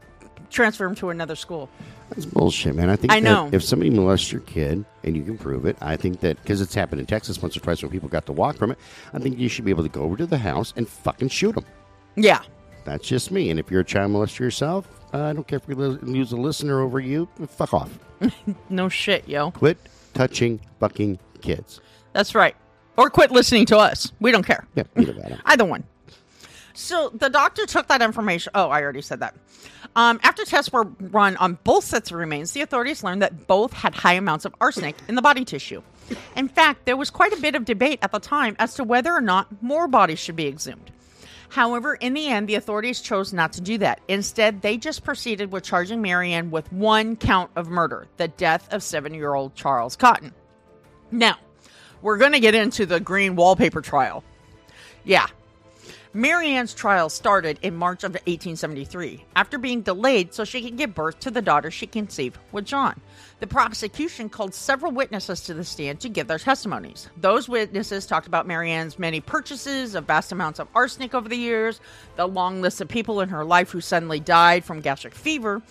transfer them to another school. That's bullshit, man. I think I that know. if somebody molests your kid and you can prove it, I think that because it's happened in Texas once or twice when people got to walk from it, I think you should be able to go over to the house and fucking shoot them. Yeah. That's just me. And if you're a child molester yourself, uh, I don't care if we use a listener over you. Fuck off. No shit, yo. Quit touching fucking kids. That's right. Or quit listening to us. We don't care. Yeah, either. Either one. So the doctor took that information. Oh, I already said that. Um, after tests were run on both sets of remains, the authorities learned that both had high amounts of arsenic in the body tissue. In fact, there was quite a bit of debate at the time as to whether or not more bodies should be exhumed. However, in the end, the authorities chose not to do that. Instead, they just proceeded with charging Marianne with one count of murder the death of seven year old Charles Cotton. Now, we're going to get into the green wallpaper trial. Yeah. Marianne's trial started in March of 1873 after being delayed so she could give birth to the daughter she conceived with John. The prosecution called several witnesses to the stand to give their testimonies. Those witnesses talked about Marianne's many purchases of vast amounts of arsenic over the years, the long list of people in her life who suddenly died from gastric fever.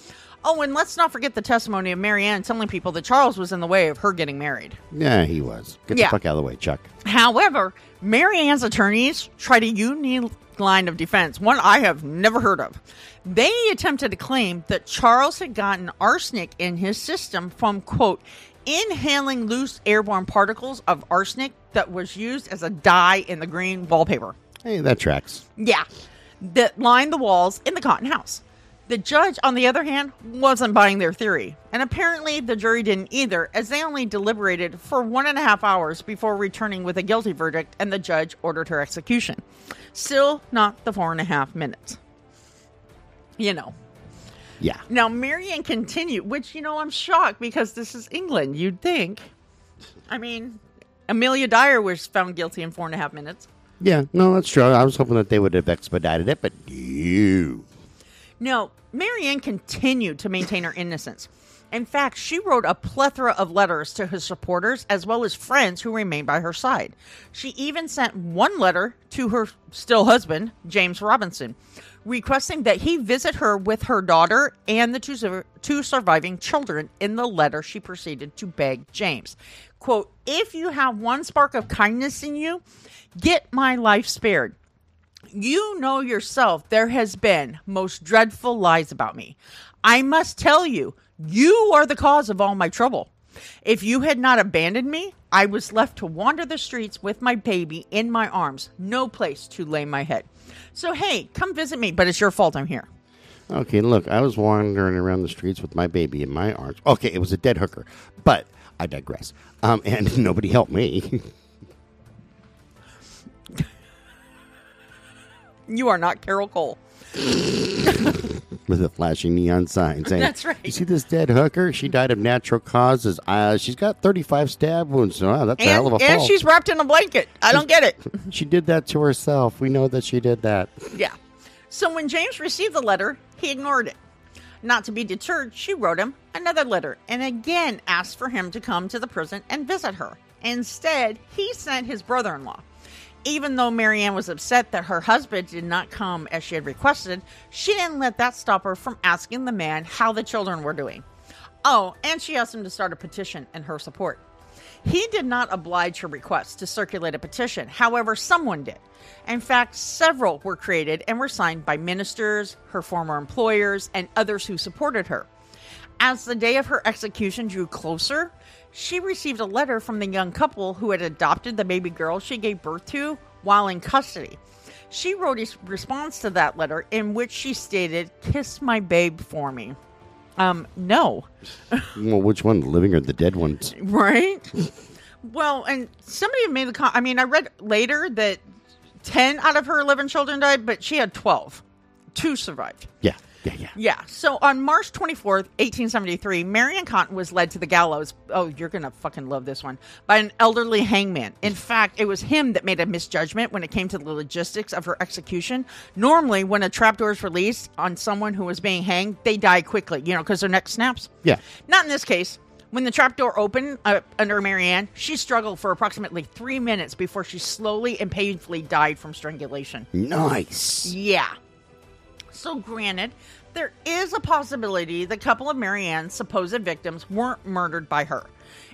Oh, and let's not forget the testimony of Marianne telling people that Charles was in the way of her getting married. Yeah, he was. Get Yeah. the fuck out of the way, Chuck. However, Marianne's attorneys tried a unique line of defense, one I have never heard of. They attempted to claim that Charles had gotten arsenic in his system from, quote, inhaling loose airborne particles of arsenic that was used as a dye in the green wallpaper. Hey, that tracks. Yeah, that lined the walls in the Cotton House. The judge, on the other hand, wasn't buying their theory. And apparently the jury didn't either, as they only deliberated for one and a half hours before returning with a guilty verdict, and the judge ordered her execution. Still not the four and a half minutes. You know. Yeah. Now, Marianne continued, which, you know, I'm shocked because this is England. You'd think. I mean, Amelia Dyer was found guilty in four and a half minutes. Yeah, no, that's true. I was hoping that they would have expedited it, but you. No, Marianne continued to maintain her innocence. In fact, she wrote a plethora of letters to her supporters as well as friends who remained by her side. She even sent one letter to her still husband, James Robinson, requesting that he visit her with her daughter and the two, two surviving children. In the letter, she proceeded to beg James, quote, If you have one spark of kindness in you, get my life spared you know yourself there has been most dreadful lies about me. I must tell you, you are the cause of all my trouble. If you had not abandoned me, I was left to wander the streets with my baby in my arms, no place to lay my head. So, hey, come visit me, but it's your fault I'm here. Okay, look, I was wandering around the streets with my baby in my arms. Okay, it was a dead hooker, but I digress. Um, and nobody helped me. You are not Carol Cole. with a flashing neon sign saying, That's right. You see this dead hooker? She died of natural causes. Uh, she's got 35 stab wounds. Wow, that's a hell of And, a and fall. she's wrapped in a blanket. I don't get it. She did that to herself. We know that she did that. Yeah. So when James received the letter, he ignored it. Not to be deterred, she wrote him another letter and again asked for him to come to the prison and visit her. Instead, he sent his brother in law. Even though Marianne was upset that her husband did not come as she had requested, she didn't let that stop her from asking the man how the children were doing. Oh, and she asked him to start a petition in her support. He did not oblige her request to circulate a petition. However, someone did. In fact, several were created and were signed by ministers, her former employers, and others who supported her. As the day of her execution drew closer, she received a letter from the young couple who had adopted the baby girl she gave birth to while in custody. She wrote a response to that letter in which she stated, Kiss my babe for me. Um, no. Well, which one, the living or the dead ones? Right? well, and somebody made the comment. I mean, I read later that 10 out of her 11 children died, but she had 12. Two survived. Yeah, yeah, yeah. Yeah. So on March 24th, 1873, Mary Ann Cotton was led to the gallows. Oh, you're going to fucking love this one. By an elderly hangman. In fact, it was him that made a misjudgment when it came to the logistics of her execution. Normally, when a trapdoor is released on someone who is being hanged, they die quickly, you know, because their neck snaps. Yeah. Not in this case. When the trapdoor opened uh, under Marianne, she struggled for approximately three minutes before she slowly and painfully died from strangulation. Nice. Yeah. So, granted, there is a possibility the couple of Marianne's supposed victims weren't murdered by her.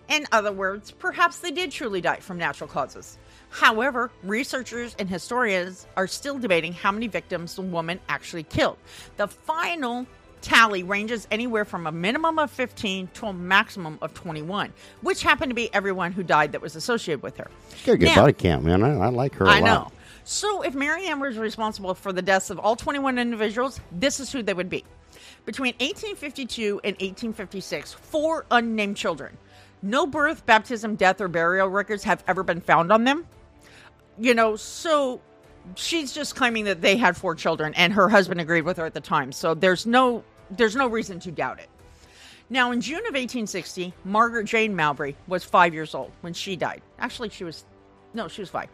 In other words, perhaps they did truly die from natural causes. However, researchers and historians are still debating how many victims the woman actually killed. The final tally ranges anywhere from a minimum of 15 to a maximum of 21, which happened to be everyone who died that was associated with her. Got a good Now- body count, man. I, I like her a I lot. So, if Mary Marianne was responsible for the deaths of all 21 individuals, this is who they would be. Between 1852 and 1856, four unnamed children. No birth, baptism, death, or burial records have ever been found on them. You know, so she's just claiming that they had four children, and her husband agreed with her at the time. So there's no there's no reason to doubt it. Now, in June of 1860, Margaret Jane Mowbray was five years old when she died. Actually, she was, no, she was five.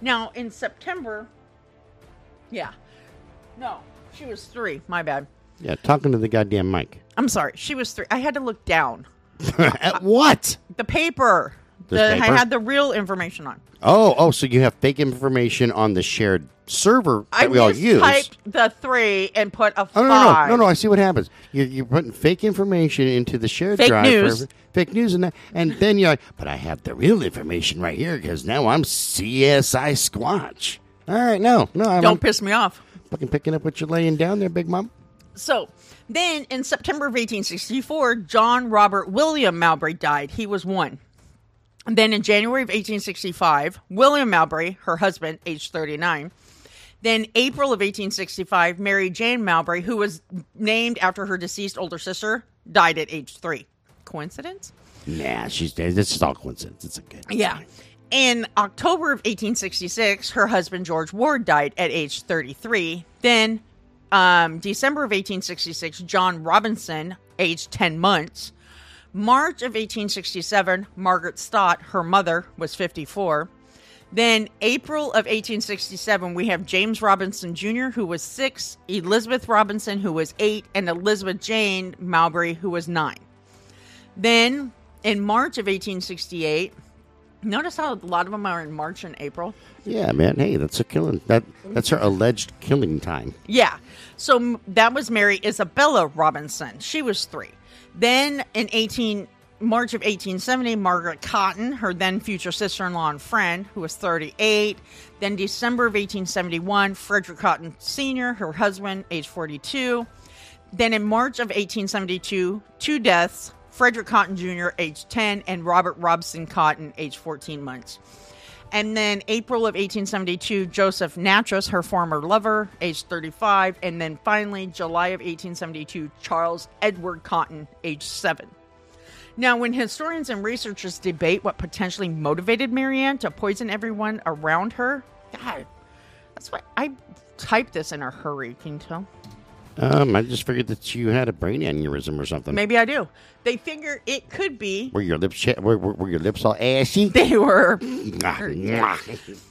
Now, in September, yeah, no, she was three. My bad. Yeah, talking to the goddamn mic. I'm sorry. She was three. I had to look down. At what? The paper. Paper? I had the real information on. Oh, oh, so you have fake information on the shared server that I we all just use. typed the three and put a Oh no, no, five. no, no, no! I see what happens. You're, you're putting fake information into the shared Fake drive, news. for- fake news, and that, and then you're like, but I have the real information right here because now I'm CSI Squatch. All right, no, no, I'm, Don't piss me off. fucking picking up what you're laying down there, Big Mom. So then in September of 1864, John Robert William Mowbray died. He was one. And then in January of 1865, William Mowbray, her husband, aged 39. Then April of 1865, Mary Jane Mowbray, who was named after her deceased older sister, died at age three. Coincidence? Nah, she's dead. this is all coincidence. It's a good. Yeah. In October of 1866, her husband George Ward died at age 33. Then, um, December of 1866, John Robinson, aged 10 months. March of 1867, Margaret Stott, her mother, was 54. Then, April of 1867, we have James Robinson Jr., who was six, Elizabeth Robinson, who was eight, and Elizabeth Jane Mowbray, who was nine. Then, in March of 1868, notice how a lot of them are in March and April? Yeah, man. Hey, that's a killing. That that's her alleged killing time. Yeah. So that was Mary Isabella Robinson. She was three. Then in 18 March of 1870, Margaret Cotton, her then future sister-in-law and friend, who was 38. Then December of 1871, Frederick Cotton Sr., her husband, age 42. Then in March of 1872, two deaths, Frederick Cotton Jr., age 10, and Robert Robson Cotton, age 14 months. And then April of 1872, Joseph Nattrass, her former lover, age 35. And then finally, July of 1872, Charles Edward Cotton, age 7. Now, when historians and researchers debate what potentially motivated Marianne to poison everyone around her, God, that's why I typed this in a hurry. Can you tell? Um, I just figured that you had a brain aneurysm or something. Maybe I do. They figure it could be Were your lips ch- were, were, were your lips all ashy? they were.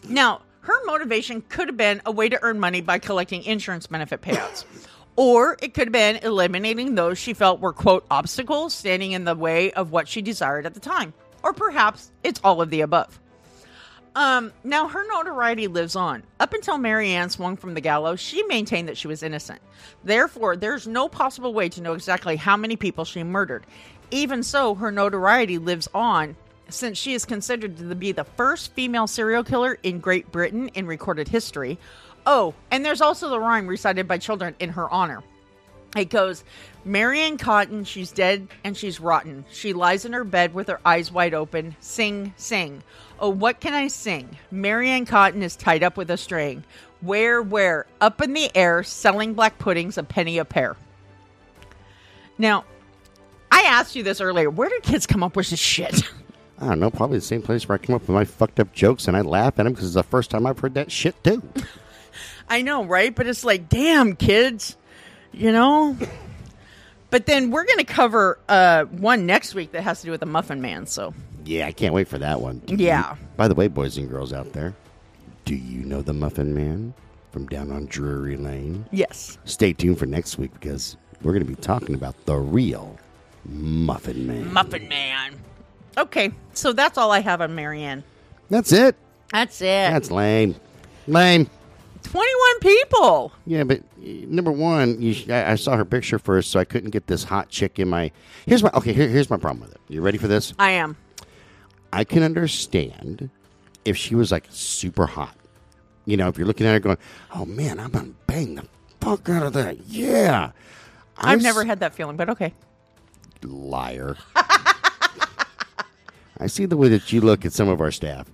Now, her motivation could have been a way to earn money by collecting insurance benefit payouts. Or it could have been eliminating those she felt were, quote, obstacles standing in the way of what she desired at the time. Or perhaps it's all of the above. Um, now her notoriety lives on. Up until Marianne swung from the gallows, she maintained that she was innocent. Therefore, there's no possible way to know exactly how many people she murdered. Even so, her notoriety lives on since she is considered to be the first female serial killer in Great Britain in recorded history. Oh, and there's also the rhyme recited by children in her honor. It goes, Marianne Cotton, she's dead and she's rotten. She lies in her bed with her eyes wide open. Sing, sing. Oh, what can I sing? Marianne Cotton is tied up with a string. Where, where? Up in the air, selling black puddings a penny a pair. Now, I asked you this earlier. Where do kids come up with this shit? I don't know. Probably the same place where I come up with my fucked up jokes and I laugh at them because it's the first time I've heard that shit too. I know, right? But it's like, damn, kids, you know? But then we're going to cover uh, one next week that has to do with the Muffin Man. So, Yeah, I can't wait for that one. Do Yeah. you- by the way, boys and girls out there, do you know the Muffin Man from down on Drury Lane? yes. Stay tuned for next week because we're going to be talking about the real Muffin Man. Muffin Man. Okay, so that's all I have on Marianne. That's it. That's it. That's lame. Lame. 21 people. Yeah, but uh, number one, you sh- I, I saw her picture first, so I couldn't get this hot chick in my. Here's my okay. Here, here's my problem with it. You ready for this? I am. I can understand if she was like super hot. You know, if you're looking at her going, "Oh man, I'm gonna bang the fuck out of that." Yeah, I've never had that feeling, but okay. liar. I see the way that you look at some of our staff.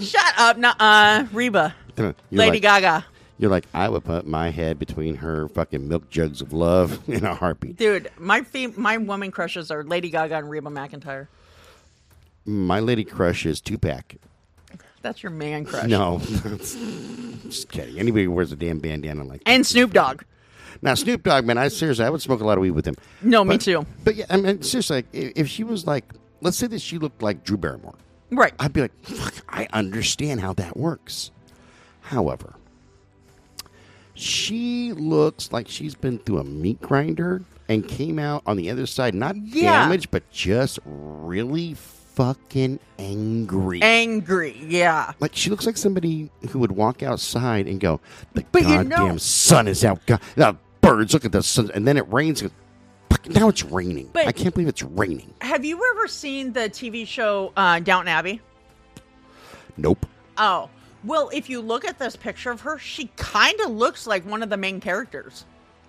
Shut up. Nuh-uh. Reba. You're Lady like, Gaga. You're like, I would put my head between her fucking milk jugs of love in a heartbeat. Dude, my fem- my woman crushes are Lady Gaga and Reba McEntire. My lady crush is Tupac. That's your man crush. No, just kidding. Anybody who wears a damn bandana like And Snoop Dogg. now Snoop Dogg, man, I seriously, I would smoke a lot of weed with him. No, me But- too. But yeah, I mean, seriously, like, i- if she was like, let's say that she looked like Drew Barrymore, Right. I'd be like, fuck, I understand how that works. However, she looks like she's been through a meat grinder and came out on the other side not Yeah. damaged, but just really fucking angry. Angry. Yeah. Like she looks like somebody who would walk outside and go, "The But you goddamn know- sun is out. God, the birds, look at the sun." And then it rains. Now it's raining. But- I can't believe it's raining. Have you ever seen the TV show uh, Downton Abbey? Nope. Oh. Well, if you look at this picture of her, she kind of looks like one of the main characters.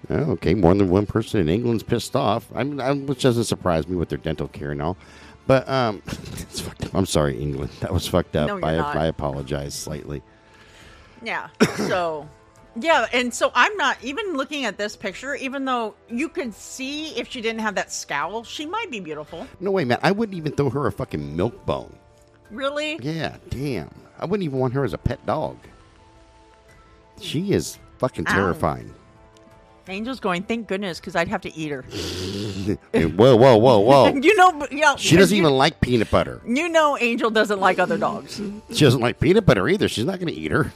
Oh, okay, more than one person in England's pissed off. I which doesn't surprise me with their dental care and all. But um, it's fucked up. I'm sorry, England. That was fucked up. No, you're I, not. I apologize slightly. Yeah. So, yeah, and so I'm not even looking at this picture, even though you could see if she didn't have that scowl, she might be beautiful. No way, man. I wouldn't even throw her a fucking milk bone. Really? Yeah, damn. I wouldn't even want her as a pet dog. She is fucking terrifying. Angel's going, thank goodness, because I'd have to eat her. Whoa, whoa, whoa, whoa. you know, yeah, She doesn't you, even like peanut butter. You know, Angel doesn't like other dogs. She doesn't like peanut butter either. She's not going to eat her.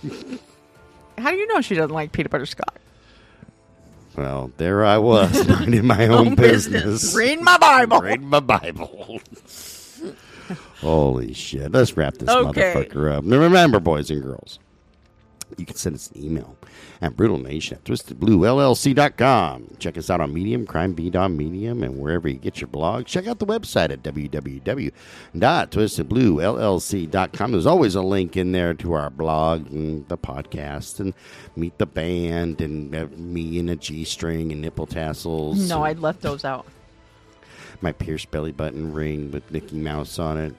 How do you know she doesn't like peanut butter Scott? Well, there I was, minding my own, business. Read my Bible. Read my Bible. Holy shit. Let's wrap this Okay. motherfucker up. Now remember, boys and girls, you can send us an email at brutalnation at twistedbluellc.com. Check us out on Medium, Crime Beat Medium, and wherever you get your blog. Check out the website at www.twistedbluellc.com. There's always a link in there to our blog and the podcast and meet the band and uh, me in a G string and nipple tassels. No, I left those out. my pierced belly button ring with Mickey Mouse on it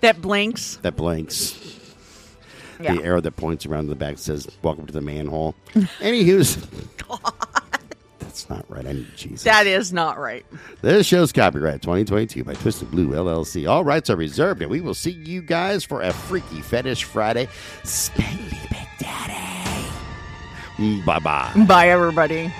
That blinks. that blinks. Yeah. The arrow that points around the back says, Welcome to the manhole. Anywho's. That's not right. I need Jesus. That is not right. This show's copyright 2022 by Twisted Blue LLC. All rights are reserved, and we will see you guys for a Freaky Fetish Friday. Spank me, Big Daddy. Bye bye. Bye, everybody.